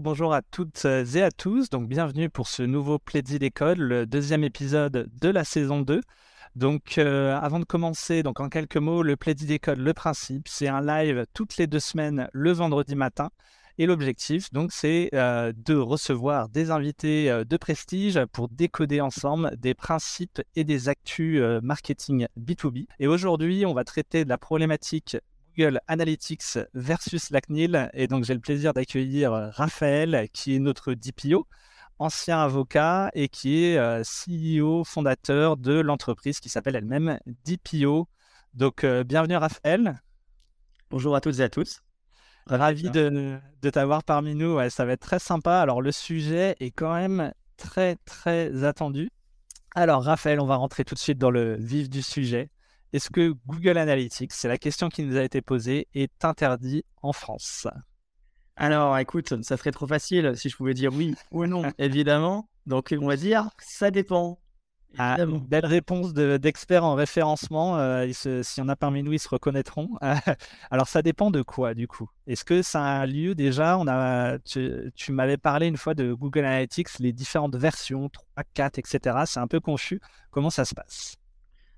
bonjour, à toutes et à tous. Donc, bienvenue pour ce nouveau Plaisir d'école, le deuxième épisode de la saison 2. Donc, euh, avant de commencer, donc en quelques mots, le Plaisir d'école, le principe, c'est un live toutes les deux semaines le vendredi matin. Et l'objectif, donc, c'est euh, de recevoir des invités euh, de prestige pour décoder ensemble des principes et des actus marketing B2B. Et aujourd'hui, on va traiter de la problématique Google Analytics versus la CNIL. Et donc, j'ai le plaisir d'accueillir Raphaël, qui est notre DPO, ancien avocat et qui est CEO fondateur de l'entreprise qui s'appelle elle-même DPO. Donc, bienvenue Raphaël. Bonjour à toutes et à tous. Ravi de, de t'avoir parmi nous. ça va être très sympa. Alors, le sujet est quand même très, très attendu. Alors, Raphaël, on va rentrer tout de suite dans le vif du sujet. Est-ce que Google Analytics, c'est la question qui nous a été posée, est interdit en France? Alors, écoute, ça serait trop facile si je pouvais dire oui ou non, évidemment. Donc, on va dire, ça dépend. Ah, belle réponse d'experts en référencement. Euh, S'il y en a parmi nous, ils se reconnaîtront. Alors, ça dépend de quoi, du coup? Est-ce que ça a un lieu déjà? On a, Tu, tu m'avais parlé une fois de Google Analytics, les différentes versions, 3, 4, etc. C'est un peu confus. Comment ça se passe?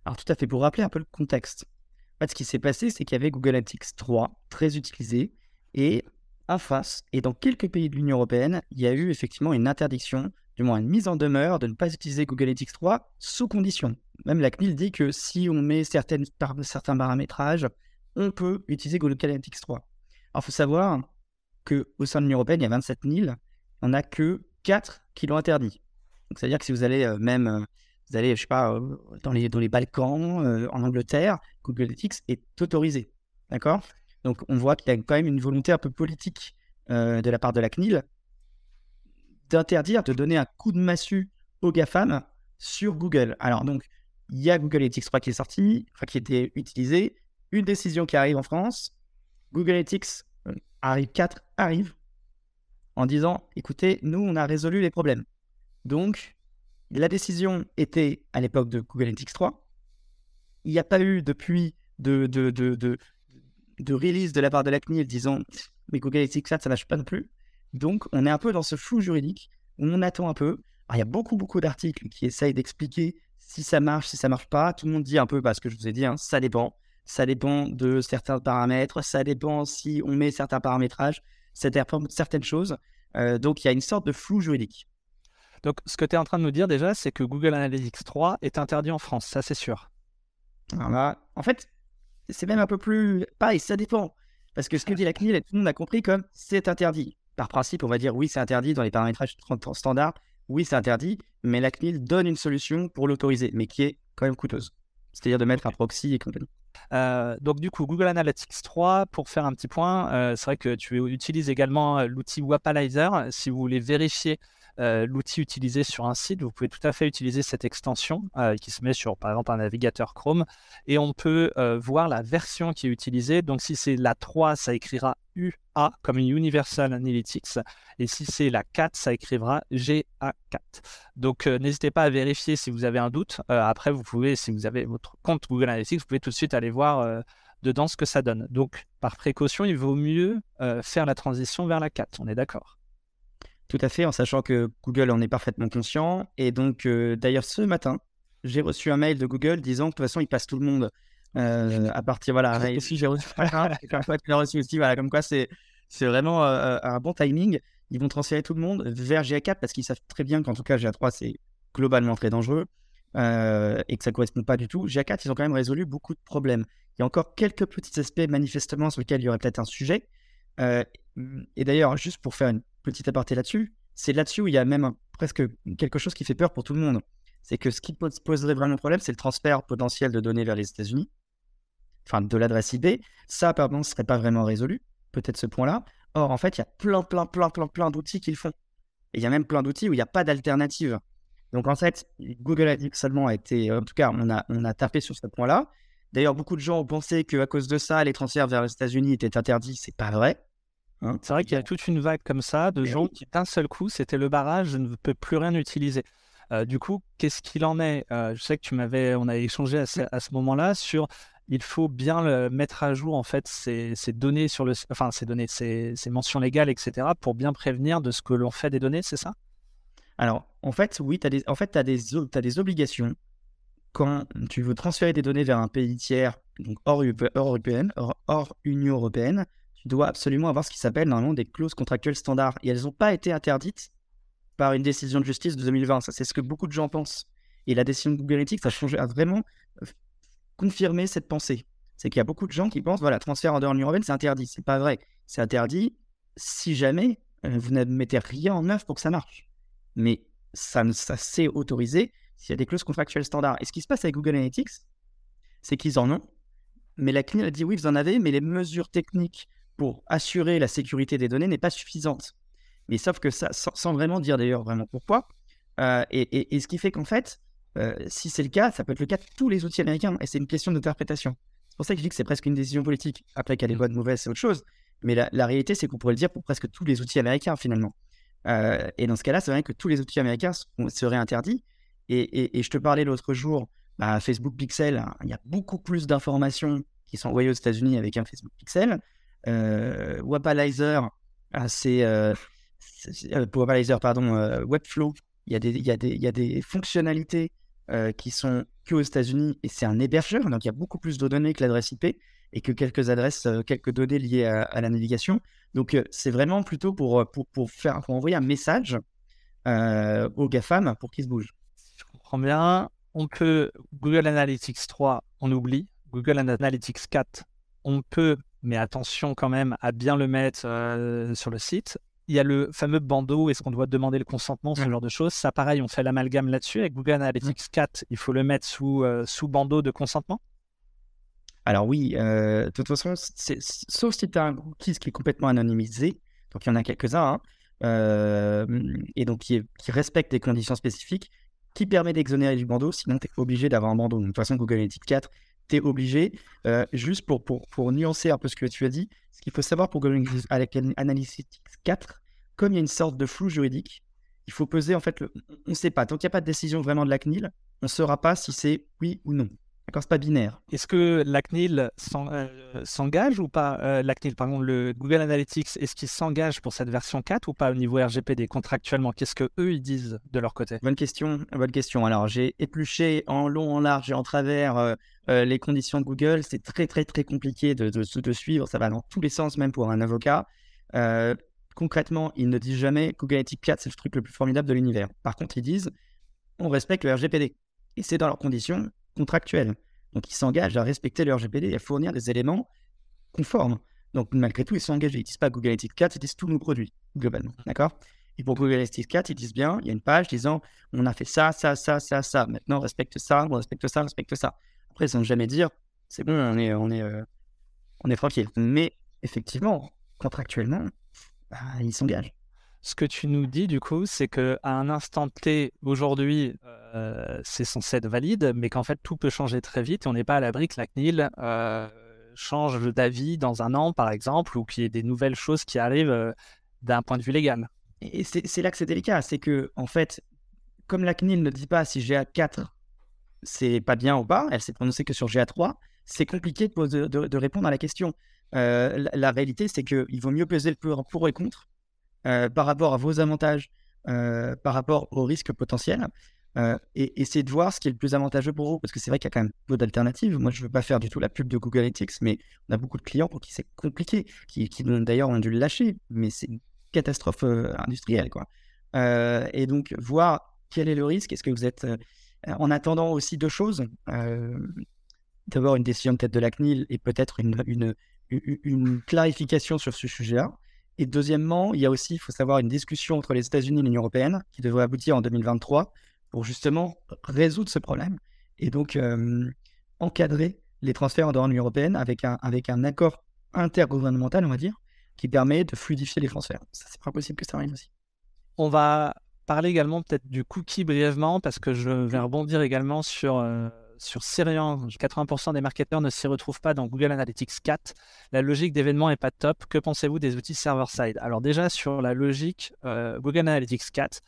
Alors tout à fait, pour rappeler un peu le contexte. En fait, ce qui s'est passé, c'est qu'il y avait Google Analytics 3, très utilisé, et en face, et dans quelques pays de l'Union européenne, il y a eu effectivement une interdiction, du moins une mise en demeure de ne pas utiliser Google Analytics 3 sous condition. Même la CNIL dit que si on met certains paramétrages, on peut utiliser Google Analytics 3. Alors, il faut savoir qu'au sein de l'Union européenne, il y a 27 000, on n'a que 4 qui l'ont interdit. C'est-à-dire que si vous allez euh, même euh, vous allez, je sais pas, euh, dans les, dans les Balkans, euh, en Angleterre, Google Analytics est autorisé. D'accord? Donc, on voit qu'il y a quand même une volonté un peu politique euh, de la part de la CNIL d'interdire, de donner un coup de massue aux GAFAM sur Google. Alors, donc, il y a Google Analytics 3 qui est sorti, enfin, qui était utilisé, une décision qui arrive en France, Google Analytics arrive 4 arrive en disant écoutez, nous, on a résolu les problèmes. Donc, la décision était à l'époque de Google Analytics 3. Il n'y a pas eu depuis de, release de la part de la CNIL disant mais Google Analytics 4, ça ne marche pas non plus. Donc, on est un peu dans ce flou juridique où on attend un peu. il y a beaucoup, beaucoup d'articles qui essayent d'expliquer si ça marche, si ça marche pas. Tout le monde dit un peu, parce que je vous ai dit, hein, ça dépend. Ça dépend de certains paramètres, ça dépend si on met certains paramétrages, certaines choses. Euh, donc, il y a une sorte de flou juridique. Donc, ce que tu es en train de nous dire déjà, c'est que Google Analytics 3 est interdit en France, ça c'est sûr. en fait, c'est même un peu plus pareil, ça dépend. Parce que ce que dit la CNIL, tout le monde a compris comme c'est interdit. Par principe, on va dire oui, c'est interdit dans les paramétrages standards, oui, c'est interdit, mais la CNIL donne une solution pour l'autoriser, mais qui est quand même coûteuse. C'est-à-dire de mettre un proxy et compagnie. Euh, donc du coup, Google Analytics 3, pour faire un petit point, euh, c'est vrai que tu utilises également euh, l'outil Wapalizer si vous voulez vérifier euh, l'outil utilisé sur un site, vous pouvez tout à fait utiliser cette extension euh, qui se met sur par exemple un navigateur Chrome et on peut euh, voir la version qui est utilisée. Donc si c'est la 3, ça écrira UA comme Universal Analytics et si c'est la 4, ça écrira GA4. Donc n'hésitez pas à vérifier si vous avez un doute. après, vous pouvez, si vous avez votre compte Google Analytics, vous pouvez tout de suite aller voir dedans ce que ça donne. Donc, par précaution, il vaut mieux faire la transition vers la 4. On est d'accord? Tout à fait, en sachant que Google en est parfaitement conscient. Et donc, euh, d'ailleurs, ce matin, j'ai reçu un mail de Google disant que de toute façon, il passe tout le monde euh, à partir. Voilà, aussi, j'ai reçu, reçu aussi, voilà, comme quoi c'est, c'est vraiment euh, un bon timing. Ils vont transférer tout le monde vers GA4 parce qu'ils savent très bien qu'en tout cas, GA3, c'est globalement très dangereux et que ça ne correspond pas du tout. GA4, ils ont quand même résolu beaucoup de problèmes. Il y a encore quelques petits aspects manifestement sur lesquels il y aurait peut-être un sujet. et d'ailleurs, juste pour faire une petit aparté là-dessus, c'est là-dessus où il y a même presque quelque chose qui fait peur pour tout le monde. C'est que ce qui poserait vraiment problème, c'est le transfert potentiel de données vers les États-Unis, enfin de l'adresse IP. Ça, pardon, ne serait pas vraiment résolu, peut-être ce point-là. Or, en fait, il y a plein, plein, plein, plein, plein d'outils qui le font. Et il y a même plein d'outils où il n'y a pas d'alternative. Donc, en fait, Google a dit que seulement a été, en tout cas, on a, on a tapé sur ce point-là. D'ailleurs, beaucoup de gens ont pensé qu'à cause de ça, les transferts vers les États-Unis étaient interdits. C'est pas vrai. Hein, c'est vrai qu'il y a toute une vague comme ça de gens qui, d'un seul coup, c'était le barrage, je ne peux plus rien utiliser. Euh, du coup, qu'est-ce qu'il en est? Euh, Je sais que tu m'avais, on a échangé à ce, moment-là sur il faut bien mettre à jour en fait ces, données sur le, enfin ces données, ces, mentions légales, etc. pour bien prévenir de ce que l'on fait des données, c'est ça? Alors, en fait, oui, tu as des, en fait, as des, as des obligations quand tu veux transférer des données vers un pays tiers, donc hors, hors, hors Union européenne, tu dois absolument avoir ce qui s'appelle normalement des clauses contractuelles standards. Et elles n'ont pas été interdites par une décision de justice de 2020. Ça, c'est ce que beaucoup de gens pensent. Et la décision de Google Analytics a, vraiment euh, confirmé cette pensée. C'est qu'il y a beaucoup de gens qui pensent, voilà, transfert en dehors de l'Union européenne, c'est interdit. C'est pas vrai. C'est interdit si jamais euh, vous ne mettez rien en œuvre pour que ça marche. Mais ça, ça s'est autorisé s'il y a des clauses contractuelles standards. Et ce qui se passe avec Google Analytics, c'est qu'ils en ont, mais la CNIL a dit oui, vous en avez, mais les mesures techniques pour assurer la sécurité des données n'est pas suffisante. Mais sauf que ça, sans, vraiment dire d'ailleurs vraiment pourquoi, euh, et, ce qui fait qu'en fait, euh, si c'est le cas, ça peut être le cas de tous les outils américains, et c'est une question d'interprétation. C'est pour ça que je dis que c'est presque une décision politique. Après qu'elle est bonne, mauvaise, c'est autre chose. Mais la, réalité, c'est qu'on pourrait le dire pour presque tous les outils américains, finalement. Euh, et dans ce cas-là, c'est vrai que tous les outils américains seraient interdits. Et, je te parlais l'autre jour, bah, Facebook Pixel, hein, il y a beaucoup plus d'informations qui sont envoyées aux États-Unis avec un Facebook Pixel. Euh, Wapalizer, ah, euh, Wapalizer, pardon, Webflow. Il y, a des, il, y a des, il y a des fonctionnalités qui sont que aux États-Unis et c'est un hébergeur, donc il y a beaucoup plus de données que l'adresse IP et que quelques adresses, quelques données liées à, la navigation. Donc c'est vraiment plutôt pour, pour, pour, faire, pour envoyer un message aux GAFAM pour qu'ils se bougent comprends bien, on peut Google Analytics 3, on oublie. Google Analytics 4, on peut, mais attention quand même à bien le mettre euh, sur le site. Il y a le fameux bandeau, est-ce qu'on doit demander le consentement, ce genre de choses. Ça, pareil, on fait l'amalgame là-dessus. Avec Google Analytics 4, il faut le mettre sous, euh, sous bandeau de consentement Alors oui, euh, de toute façon, sauf si tu as un cookies qui est complètement anonymisé, donc il y en a quelques-uns, hein, et donc qui, qui respectent des conditions spécifiques, qui permet d'exonérer du bandeau, sinon tu es obligé d'avoir un bandeau. de toute façon, Google Analytics 4, tu obligé. Euh, juste pour, pour, nuancer un peu ce que tu as dit, ce qu'il faut savoir pour Google Analytics 4, comme il y a une sorte de flou juridique, il faut peser en fait, on ne sait pas. Tant qu'il n'y a pas de décision vraiment de la CNIL, on ne saura pas si c'est oui ou non. D'accord, c'est pas binaire. Est-ce que la CNIL euh, s'engage ou pas euh, La CNIL, par exemple, le Google Analytics, est-ce qu'ils s'engagent pour cette version 4 ou pas au niveau RGPD contractuellement? Qu'est-ce que eux ils disent de leur côté? Bonne question, bonne question. Alors j'ai épluché en long, en large et en travers euh, les conditions de Google. C'est très très très compliqué de, de, de, suivre. Ça va dans tous les sens, même pour un avocat. concrètement, ils ne disent jamais Google Analytics 4 c'est le truc le plus formidable de l'univers. Par contre, ils disent on respecte le RGPD et c'est dans leurs conditions contractuels. Donc, ils s'engagent à respecter le RGPD et à fournir des éléments conformes. Donc, malgré tout, ils sont engagés. Ils disent pas Google Analytics 4, ils disent tous nos produits, globalement. D'accord? Et pour Google Analytics 4, ils disent bien, il y a une page disant on a fait ça, ça, ça, ça, ça. Maintenant, respecte ça, on respecte ça, respecte ça. Après, ils ne jamais dire c'est bon, on est, on est, euh, on est tranquille. Mais effectivement, contractuellement, bah, ils s'engagent ce que tu nous dis du coup, c'est qu'à un instant T, aujourd'hui, euh, c'est censé être valide, mais qu'en fait tout peut changer très vite et on n'est pas à l'abri que la CNIL euh, change d'avis dans un an par exemple, ou qu'il y ait des nouvelles choses qui arrivent euh, d'un point de vue légal. Et c'est là que c'est délicat, c'est que en fait, comme la CNIL ne dit pas si GA4 c'est pas bien ou pas, elle s'est prononcée que sur GA3, c'est compliqué de, répondre à la question. La, réalité, c'est qu'il vaut mieux peser le pour et contre par rapport à vos avantages, euh, par rapport aux risques potentiels, euh, et essayer de voir ce qui est le plus avantageux pour vous, parce que c'est vrai qu'il y a quand même peu d'alternatives. Moi, je ne veux pas faire du tout la pub de Google Analytics, mais on a beaucoup de clients pour qui c'est compliqué, qui, qui d'ailleurs ont dû le lâcher, mais c'est une catastrophe industrielle. Quoi. et donc, voir quel est le risque, est-ce que vous êtes... en attendant aussi deux choses, d'abord une décision peut-être de la CNIL et peut-être une, une, une clarification sur ce sujet-là. Et deuxièmement, il y a aussi, il faut savoir, une discussion entre les États-Unis et l'Union européenne qui devrait aboutir en 2023 pour justement résoudre ce problème et donc encadrer les transferts en dehors de l'Union européenne avec un, avec un accord intergouvernemental, on va dire, qui permet de fluidifier les transferts. Ça, c'est pas possible que ça arrive aussi. On va parler également peut-être du cookie brièvement parce que je vais rebondir également sur sur Syrian, 80% des marketeurs ne s'y retrouvent pas dans Google Analytics 4. La logique d'événement n'est pas top. Que pensez-vous des outils server-side? Alors déjà, sur la logique euh, Google Analytics 4,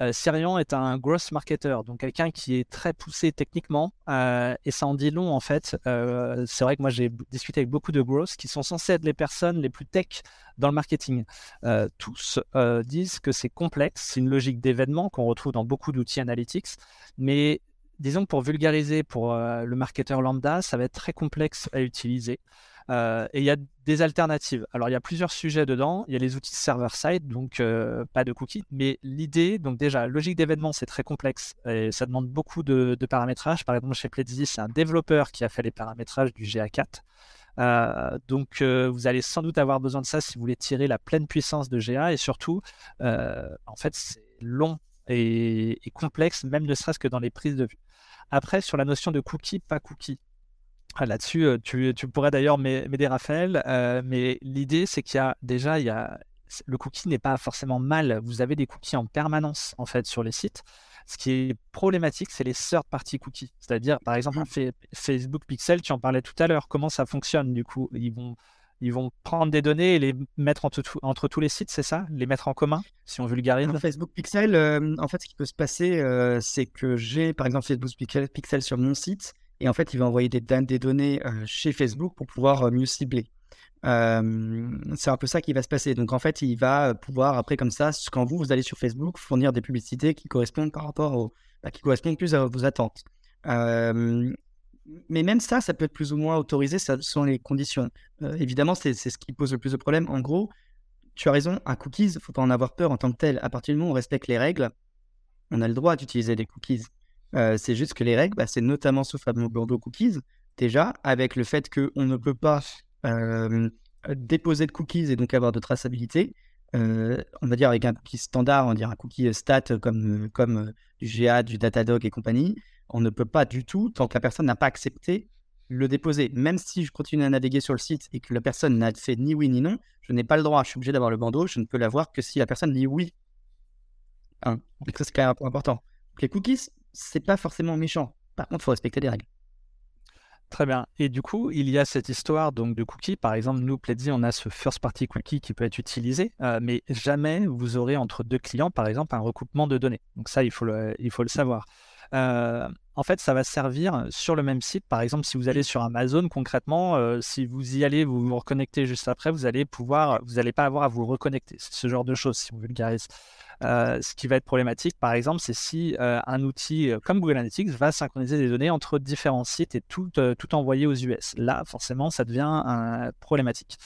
euh, est un gross marketer, donc quelqu'un qui est très poussé techniquement, euh, et ça en dit long en fait. Euh, c'est vrai que moi j'ai discuté avec beaucoup de gross qui sont censés être les personnes les plus tech dans le marketing. tous disent que c'est complexe, c'est une logique d'événement qu'on retrouve dans beaucoup d'outils analytics, mais disons que pour vulgariser pour le marketeur lambda, ça va être très complexe à utiliser. Euh, et il y a des alternatives. Alors, il y a plusieurs sujets dedans. Il y a les outils server-side, donc euh, pas de cookies. Mais l'idée, donc déjà, logique d'événement, c'est très complexe et ça demande beaucoup de, paramétrage. Par exemple, chez Pledzi, c'est un développeur qui a fait les paramétrages du GA4. Euh, donc, vous allez sans doute avoir besoin de ça si vous voulez tirer la pleine puissance de GA. Et surtout, en fait, c'est long et, et complexe, même ne serait-ce que dans les prises de vue. Après, sur la notion de cookie, pas cookie. Ah, là-dessus, euh, tu, pourrais d'ailleurs m'aider, Raphaël, euh, mais l'idée, c'est qu'il y a déjà, il y a, le cookie n'est pas forcément mal. Vous avez des cookies en permanence, en fait, sur les sites. Ce qui est problématique, c'est les third-party cookies. C'est-à-dire, par exemple, mmh. Facebook Pixel, tu en parlais tout à l'heure. Comment ça fonctionne, du coup? Ils vont, ils vont prendre des données et les mettre entre, tous les sites, c'est ça? Les mettre en commun, si on vulgarise? Facebook Pixel, euh, en fait, ce qui peut se passer, c'est que j'ai, par exemple, Facebook Pixel sur mon site et en fait, il va envoyer des, des données euh, chez Facebook pour pouvoir euh, mieux cibler. c'est un peu ça qui va se passer. Donc en fait, il va pouvoir après comme ça, quand vous vous allez sur Facebook, fournir des publicités qui correspondent par rapport au, bah, qui correspondent plus à vos attentes. Mais même ça, ça peut être plus ou moins autorisé, sont les conditions. Euh, évidemment, c'est ce qui pose le plus de problèmes. En gros, tu as raison, un cookies, il faut pas en avoir peur en tant que tel. À partir du moment où on respecte les règles, on a le droit d'utiliser des cookies. Euh, c'est juste que les règles, bah, c'est notamment ce fameux bandeau cookies, déjà, avec le fait qu'on ne peut pas déposer de cookies et donc avoir de traçabilité. Euh, on va dire avec un cookie standard, on va dire un cookie stat comme du GA, du Datadog et compagnie, on ne peut pas du tout, tant que la personne n'a pas accepté, le déposer. Même si je continue à naviguer sur le site et que la personne n'a fait ni oui ni non, je n'ai pas le droit. Je suis obligé d'avoir le bandeau, je ne peux l'avoir que si la personne dit oui. Hein. Donc ça, c'est quand même un point important. les cookies, c'est pas forcément méchant. Par contre, il faut respecter les règles. Très bien. Et du coup, il y a cette histoire donc de cookies. Par exemple, nous, Pledzi, on a ce first party cookie qui peut être utilisé, euh, mais jamais vous aurez entre deux clients, par exemple, un recoupement de données. Donc ça, il faut le, il faut le savoir. En fait, ça va servir sur le même site. Par exemple, si vous allez sur Amazon, concrètement, si vous y allez, vous vous reconnectez juste après, vous allez pouvoir, vous n'allez pas avoir à vous reconnecter. C'est ce genre de choses, si vous vulgarisez. Euh, ce qui va être problématique, par exemple, c'est si un outil comme Google Analytics va synchroniser des données entre différents sites et tout, envoyer aux US. Là, forcément, ça devient problématique.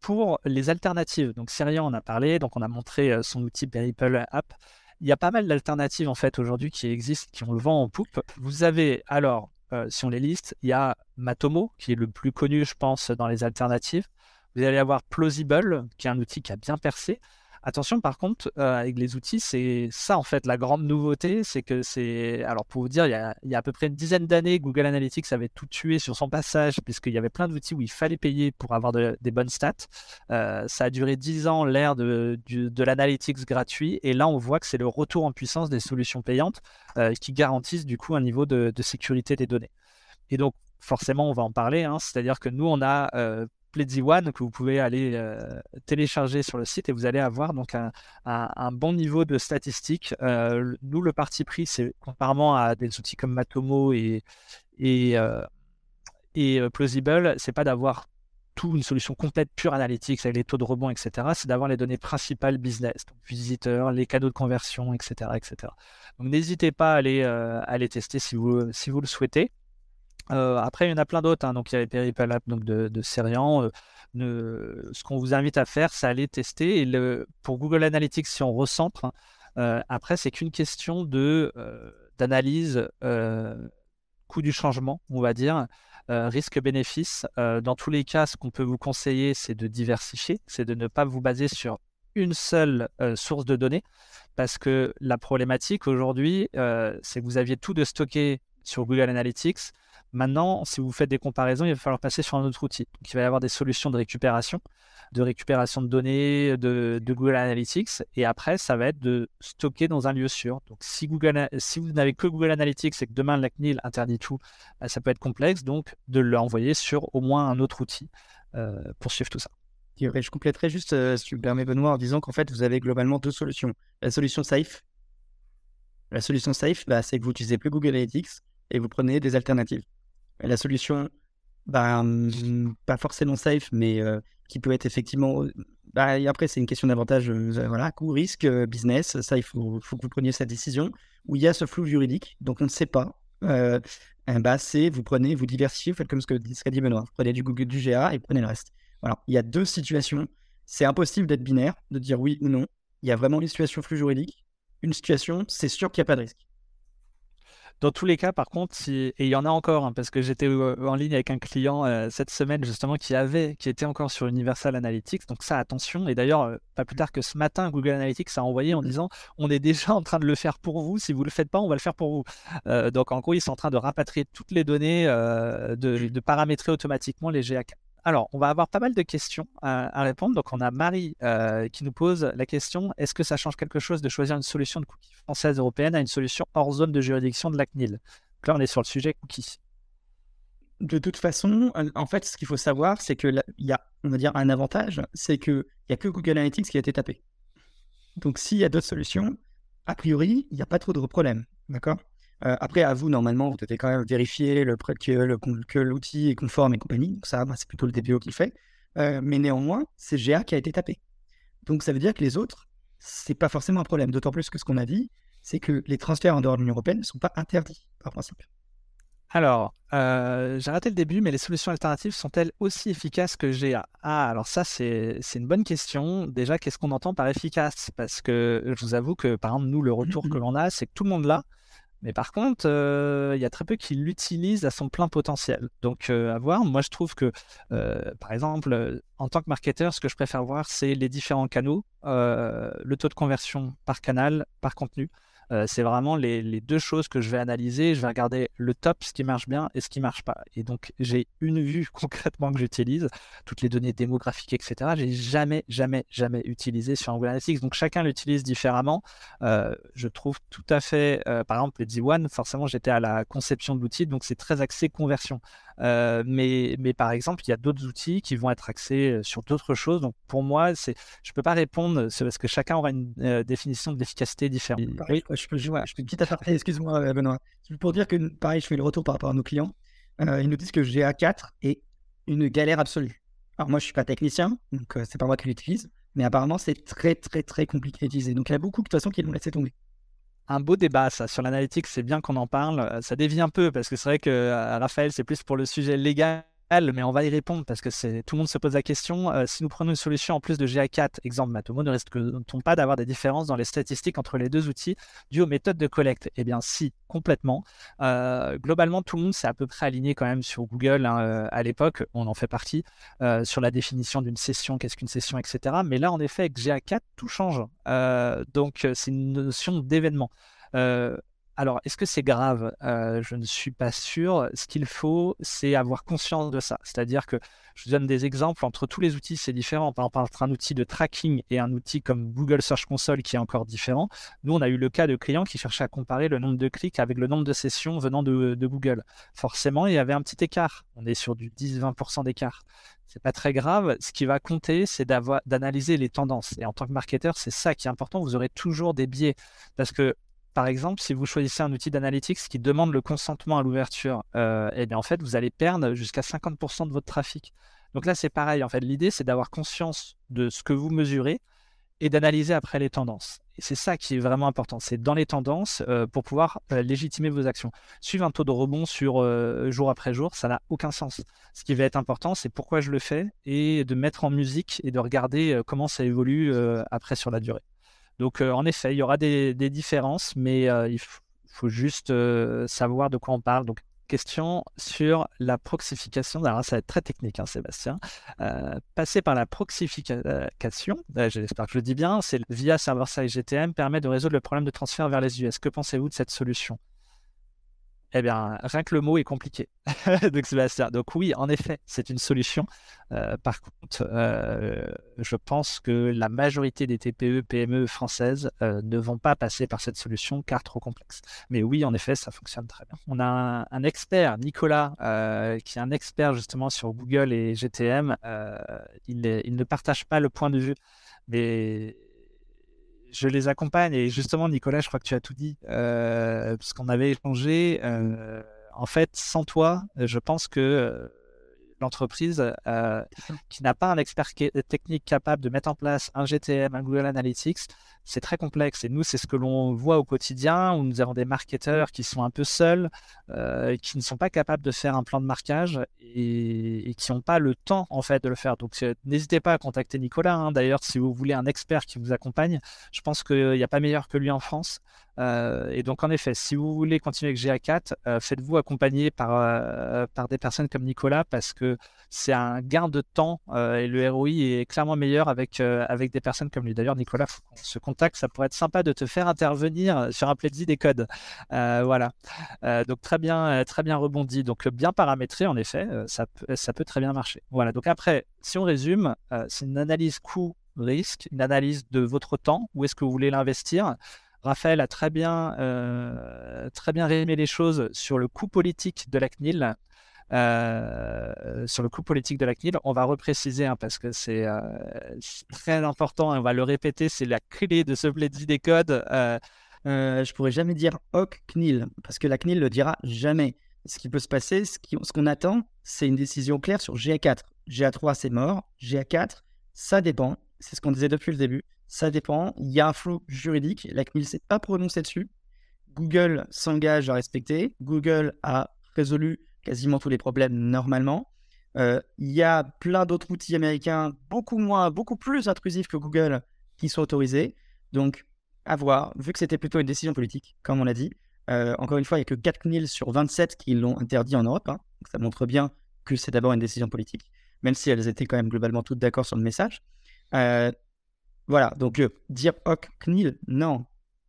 pour les alternatives, donc Sirian on a parlé, donc on a montré son outil Peripple App il y a pas mal d'alternatives en fait aujourd'hui qui existent, qui ont le vent en poupe. Vous avez alors, euh, si on les liste, il y a Matomo, qui est le plus connu, je pense, dans les alternatives. Vous allez avoir Plausible, qui est un outil qui a bien percé. Attention, par contre, euh, avec les outils, c'est ça en fait la grande nouveauté, c'est que c'est. Alors pour vous dire, il y, a, à peu près une dizaine d'années, Google Analytics avait tout tué sur son passage, puisqu'il y avait plein d'outils où il fallait payer pour avoir des bonnes stats. Euh, ça a duré dix ans l'ère de, de l'analytics gratuit, et là on voit que c'est le retour en puissance des solutions payantes euh, qui garantissent du coup un niveau de, de, sécurité des données. Et donc forcément, on va en parler, hein, c'est-à-dire que nous on a Pledzi One que vous pouvez aller euh, télécharger sur le site et vous allez avoir donc un, bon niveau de statistiques. Euh, nous, le parti pris, c'est contrairement à des outils comme Matomo et, et, euh, Plausible, c'est pas d'avoir tout une solution complète pure analytics avec les taux de rebond, etc. C'est d'avoir les données principales business, donc visiteurs, les canaux de conversion, etc. etc. Donc n'hésitez pas à aller, à les tester si vous, si vous le souhaitez. Euh, après, il y en a plein d'autres. Hein. Donc, il y a les Peripal donc de, de Serian. Euh, ce qu'on vous invite à faire, c'est aller tester. Pour Google Analytics, si on recentre, hein, euh, après, c'est qu'une question d'analyse coût du changement, on va dire. risque-bénéfice. dans tous les cas, ce qu'on peut vous conseiller, c'est de diversifier, c'est de ne pas vous baser sur une seule source de données, parce que la problématique aujourd'hui, c'est que vous aviez tout de stocké sur Google Analytics, Maintenant, si vous faites des comparaisons, il va falloir passer sur un autre outil. Donc, il va y avoir des solutions de récupération, de récupération de données de, Google Analytics. Et après, ça va être de stocker dans un lieu sûr. Donc, si, Google, si vous n'avez que Google Analytics et que demain la CNIL interdit tout, bah, ça peut être complexe. Donc, de l'envoyer sur au moins un autre outil euh, pour suivre tout ça. je compléterai juste, si tu me permets, Benoît, en disant qu'en fait, vous avez globalement deux solutions. La solution safe. La solution safe, bah, c'est que vous n'utilisez plus Google Analytics et vous prenez des alternatives. la solution, bah, mmh, pas forcément safe, mais qui peut être effectivement. Bah, après, c'est une question d'avantage, voilà, coût, risque, business. Ça, il faut, que vous preniez cette décision. Où il y a ce flou juridique, donc on ne sait pas. bah, c'est vous prenez, vous diversifiez, vous faites comme ce que, dit Benoît. Prenez du Google, GA et prenez le reste. Voilà, il y a deux situations. C'est impossible d'être binaire, de dire oui ou non. Il y a vraiment une situation flux juridique. Une situation, c'est sûr qu'il n'y a pas de risque. Dans tous les cas, par contre, et il y en a encore, hein, parce que j'étais euh, en ligne avec un client euh, cette semaine justement qui avait, qui était encore sur Universal Analytics. Donc ça, attention. Et d'ailleurs, euh, pas plus tard que ce matin, Google Analytics a envoyé en disant, on est déjà en train de le faire pour vous. Si vous le faites pas, on va le faire pour vous. donc en gros, ils sont en train de rapatrier toutes les données, de, de, paramétrer automatiquement les GA4. Alors, on va avoir pas mal de questions à, répondre. Donc, on a Marie euh, qui nous pose la question est-ce que ça change quelque chose de choisir une solution de cookies française européenne à une solution hors zone de juridiction de la CNIL? Donc là, on est sur le sujet cookies. De toute façon, en fait, ce qu'il faut savoir, c'est qu'il y a, on va dire, un avantage c'est qu'il n'y a que Google Analytics qui a été tapé. Donc, s'il y a d'autres solutions, a priori, il n'y a pas trop de problèmes. D'accord? Euh, après, à vous, normalement, vous devez quand même vérifier le, que, l'outil est conforme et compagnie. Donc ça, bah, c'est plutôt le DPO qui le fait. Euh, mais néanmoins, c'est GA qui a été tapé. Donc ça veut dire que les autres, c'est pas forcément un problème. D'autant plus que ce qu'on a dit, c'est que les transferts en dehors de l'Union européenne ne sont pas interdits par principe. Alors, euh, j'ai raté le début, mais les solutions alternatives sont-elles aussi efficaces que GA Ah, alors ça, c'est une bonne question. Déjà, qu'est-ce qu'on entend par efficace? Parce que je vous avoue que, par exemple, nous, le retour que l'on a, c'est que tout le monde l'a, mais par contre, euh, il y a très peu qui l'utilisent à son plein potentiel. Donc, euh, à voir. Moi, je trouve que, euh, par exemple, en tant que marketeur, ce que je préfère voir, c'est les différents canaux, le taux de conversion par canal, par contenu. Euh, c'est vraiment les, deux choses que je vais analyser. Je vais regarder le top, ce qui marche bien et ce qui marche pas. Et donc, j'ai une vue concrètement que j'utilise, toutes les données démographiques, etc. J'ai jamais, jamais, jamais utilisé sur Google Analytics. Donc, chacun l'utilise différemment. Euh, je trouve tout à fait, euh, par exemple, le D1, forcément, j'étais à la conception de l'outil, donc c'est très axé conversion. Mais, mais par exemple, il y a d'autres outils qui vont être axés sur d'autres choses. Donc, pour moi, c'est, je peux pas répondre, c'est parce que chacun aura une définition de l'efficacité différente. Oui je peux, jouer, je peux quitte à excuse-moi euh, Benoît, pour dire que pareil, je fais le retour par rapport à nos clients. Euh, ils nous disent que GA4 est une galère absolue. Alors moi, je suis pas technicien, donc euh, c'est pas moi qui l'utilise, mais apparemment, c'est très très très compliqué à utiliser. Donc il y a beaucoup de toute façon qui l'ont laissé tomber un beau débat, ça. Sur l'analytique, c'est bien qu'on en parle. Ça dévie un peu parce que c'est vrai que Raphaël, c'est plus pour le sujet légal mais on va y répondre parce que tout le monde se pose la question. Euh, si nous prenons une solution en plus de GA4, exemple Matomo, ne risque-t-on pas d'avoir des différences dans les statistiques entre les deux outils dues aux méthodes de collecte? Eh bien, si, complètement. Euh, globalement, tout le monde s'est à peu près aligné quand même sur Google hein, euh, à l'époque, on en fait partie, sur la définition d'une session, qu'est-ce qu'une session, etc. Mais là, en effet, avec GA4, tout change. donc, c'est une notion d'événement. Alors, est-ce que c'est grave? Euh, Je ne suis pas sûr. Ce qu'il faut, c'est avoir conscience de ça. C'est-à-dire que, je vous donne des exemples, entre tous les outils, c'est différent. Par exemple, entre un outil de tracking et un outil comme Google Search Console qui est encore différent, nous, on a eu le cas de clients qui cherchaient à comparer le nombre de clics avec le nombre de sessions venant de, Google. Forcément, il y avait un petit écart. On est sur du 10-20% d'écart c'est pas très grave. Ce qui va compter, c'est d'analyser les tendances. Et en tant que marketeur, c'est ça qui est important. Vous aurez toujours des biais. Parce que par exemple, si vous choisissez un outil d'analytics qui demande le consentement à l'ouverture, euh, eh en fait, vous allez perdre jusqu'à 50% de votre trafic. Donc là, c'est pareil. En fait, l'idée, c'est d'avoir conscience de ce que vous mesurez et d'analyser après les tendances. Et c'est ça qui est vraiment important. C'est dans les tendances euh, pour pouvoir euh, légitimer vos actions. Suivre un taux de rebond sur jour après jour, ça n'a aucun sens. Ce qui va être important, c'est pourquoi je le fais et de mettre en musique et de regarder comment ça évolue après sur la durée. Donc, euh, en effet, il y aura des, différences, mais euh, il faut juste euh, savoir de quoi on parle. Donc, question sur la proxification. Alors, ça va être très technique, hein, Sébastien. passer par la proxification, j'espère que je le dis bien, c'est via server-side GTM permet de résoudre le problème de transfert vers les US. Que pensez-vous de cette solution? Eh bien, rien que le mot est compliqué. donc, Sébastien. Donc, oui, en effet, c'est une solution. Euh, par contre, euh, je pense que la majorité des TPE, PME françaises euh, ne vont pas passer par cette solution car trop complexe. Mais oui, en effet, ça fonctionne très bien. On a un, expert, Nicolas, qui est un expert justement sur Google et GTM. Il, il, ne partage pas le point de vue, mais je les accompagne. Et justement, Nicolas, je crois que tu as tout dit, euh, parce qu'on avait échangé. Euh, en fait, sans toi, je pense que euh, l'entreprise euh, qui n'a pas un expert technique capable de mettre en place un GTM, un Google Analytics, c'est très complexe. Et nous, c'est ce que l'on voit au quotidien, où nous avons des marketeurs qui sont un peu seuls, euh, qui ne sont pas capables de faire un plan de marquage et, qui n'ont pas le temps, en fait, de le faire. Donc, euh, n'hésitez pas à contacter Nicolas. Hein. D'ailleurs, si vous voulez un expert qui vous accompagne, je pense qu'il n'y a pas meilleur que lui en France. Euh, et donc, en effet, si vous voulez continuer avec GA4, euh, faites-vous accompagner par, euh, par des personnes comme Nicolas parce que c'est un gain de temps et le ROI est clairement meilleur avec, avec des personnes comme lui. D'ailleurs, Nicolas, ce contact, ça pourrait être sympa de te faire intervenir sur un plaisir des codes. voilà. donc, très bien, très bien rebondi. Donc, bien paramétré, en effet, ça peut très bien marcher. Voilà. Donc, après, si on résume, c'est une analyse coût-risque, une analyse de votre temps, où est-ce que vous voulez l'investir Raphaël a très bien, euh, très bien résumé les choses sur le coût politique de la CNIL. Euh, sur le coût politique de la CNIL, on va repréciser hein, parce que c'est euh, très important, on va le répéter, c'est la clé de ce plaisir des codes. je pourrais jamais dire HOC CNIL parce que la CNIL le dira jamais. Ce qui peut se passer, ce qu'on attend, c'est une décision claire sur GA4. GA3, c'est mort. GA4, ça dépend. C'est ce qu'on disait depuis le début. Ça dépend. Il y a un flou juridique. La CNIL ne s'est pas prononcée dessus. Google s'engage à respecter. Google a résolu quasiment tous les problèmes normalement. Euh, il y a plein d'autres outils américains beaucoup moins, beaucoup plus intrusifs que Google qui sont autorisés. Donc, à voir. Vu que c'était plutôt une décision politique, comme on l'a dit. Euh, encore une fois, il n'y a que 4 CNIL sur 27 qui l'ont interdit en Europe. Hein. ça montre bien que c'est d'abord une décision politique, même si elles étaient quand même globalement toutes d'accord sur le message. Euh, voilà, donc euh, dire hoc CNIL, non.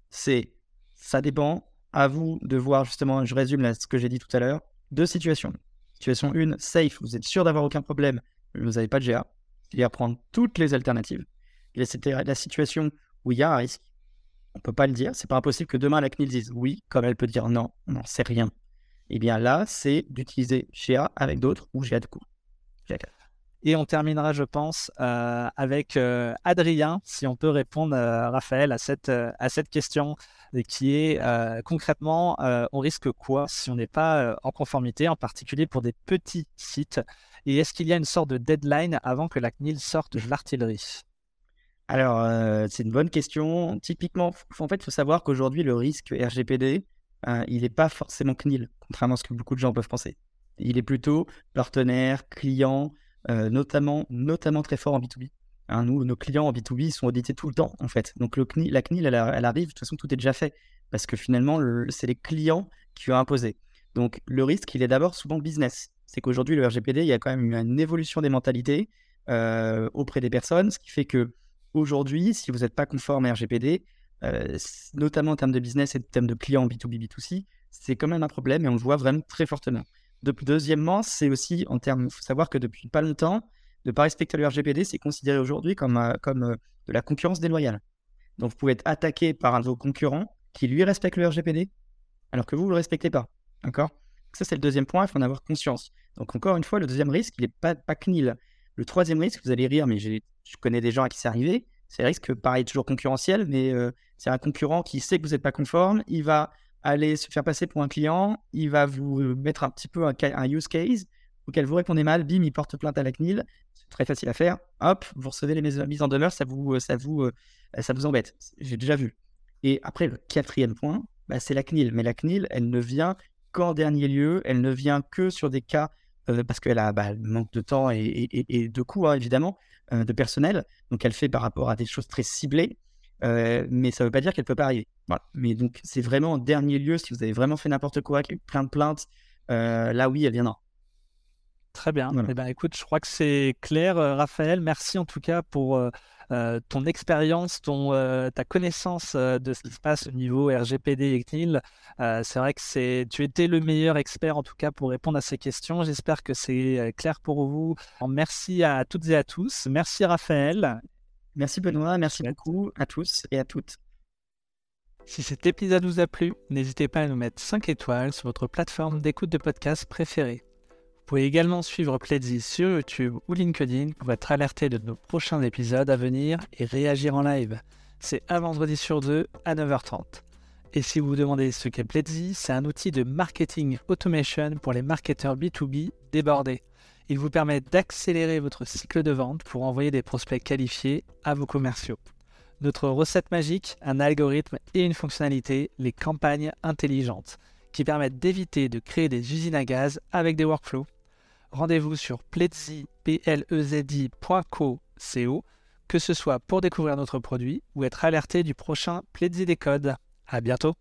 C'est, ça dépend. À vous de voir justement, je résume ce que j'ai dit tout à l'heure, deux situations. Situation 1, safe, vous êtes sûr d'avoir aucun problème, mais vous n'avez pas de GA. Il à prendre toutes les alternatives. C'était la situation où il y a un risque. On ne peut pas le dire. C'est pas impossible que demain la CNIL dise oui, comme elle peut dire non, non, c'est rien. Et eh bien là, c'est d'utiliser GA avec d'autres ou GA de coup. GA 4. Et on terminera, je pense, euh, avec euh, Adrien, si on peut répondre, euh, Raphaël, à cette, à cette question qui est concrètement, on risque quoi si on n'est pas en conformité, en particulier pour des petits sites? Et est-ce qu'il y a une sorte de deadline avant que la CNIL sorte de l'artillerie? Alors, c'est une bonne question. Typiquement, en fait, il faut savoir qu'aujourd'hui, le risque RGPD, il n'est pas forcément CNIL, contrairement à ce que beaucoup de gens peuvent penser. Il est plutôt partenaire, client, euh, notamment, notamment très fort en B2B. Hein, nous, nos clients en B2B sont audités tout le temps, en fait. Donc, le la CNIL, elle, arrive, de toute façon, tout est déjà fait. Parce que finalement, c'est les clients qui ont imposé. Donc, le risque, il est d'abord souvent business. C'est qu'aujourd'hui, le RGPD, il y a quand même une évolution des mentalités euh, auprès des personnes, ce qui fait que aujourd'hui, si vous n'êtes pas conforme à RGPD, euh, notamment en termes de business et en termes de clients B2B, B2C, c'est quand même un problème et on le voit vraiment très fortement deuxièmement, c'est aussi en termes, il faut savoir que depuis pas longtemps, ne pas respecter le RGPD, c'est considéré aujourd'hui comme, euh, comme euh, de la concurrence déloyale. Donc vous pouvez être attaqué par un de vos concurrents qui lui respecte le RGPD, alors que vous ne le respectez pas. D'accord? Ça, c'est le deuxième point, il faut en avoir conscience. Donc encore une fois, le deuxième risque, il n'est pas, pas CNIL. Le troisième risque, vous allez rire, mais je connais des gens à qui c'est arrivé, c'est le risque, pareil, toujours concurrentiel, mais euh, c'est un concurrent qui sait que vous n'êtes pas conforme, il va aller se faire passer pour un client, il va vous mettre un petit peu un, use case auquel vous répondez mal, bim, il porte plainte à la CNIL, c'est très facile à faire, hop, vous recevez les mises en demeure, ça vous, ça vous, euh, ça vous embête, j'ai déjà vu. Et après, le quatrième point, bah, c'est la CNIL, mais la CNIL, elle ne vient qu'en dernier lieu, elle ne vient que sur des cas, euh, parce qu'elle a bah, manque de temps et, de coûts, hein, évidemment, euh, de personnel, donc elle fait par rapport à des choses très ciblées, euh, mais ça ne veut pas dire qu'elle ne peut pas arriver. Mais donc, c'est vraiment en dernier lieu, si vous avez vraiment fait n'importe quoi, qu'il y a eu plein de plaintes, euh, là, oui, elle viendra. Très bien. Eh ben, écoute, je crois que c'est clair, Raphaël. Merci en tout cas pour euh, ton expérience, ton, euh, ta connaissance euh, de ce qui se passe au niveau RGPD et CNIL. c'est vrai que c'est, tu étais le meilleur expert en tout cas pour répondre à ces questions. J'espère que c'est clair pour vous. Merci à toutes et à tous. Merci Raphaël. Merci Benoît, merci beaucoup à tous et à toutes. Si cet épisode vous a plu, n'hésitez pas à nous mettre 5 étoiles sur votre plateforme d'écoute de podcast préférée. Vous pouvez également suivre Pledzi sur YouTube ou LinkedIn pour être alerté de nos prochains épisodes à venir et réagir en live. C'est un vendredi sur deux à 9h30. Et si vous vous demandez ce qu'est Pledzi, c'est un outil de marketing automation pour les marketeurs B2B débordés. Il vous permet d'accélérer votre cycle de vente pour envoyer des prospects qualifiés à vos commerciaux. Notre recette magique, un algorithme et une fonctionnalité, les campagnes intelligentes, qui permettent d'éviter de créer des usines à gaz avec des workflows rendez-vous sur plezi.co, que ce soit pour découvrir notre produit ou être alerté du prochain Pledzi des codes. À bientôt!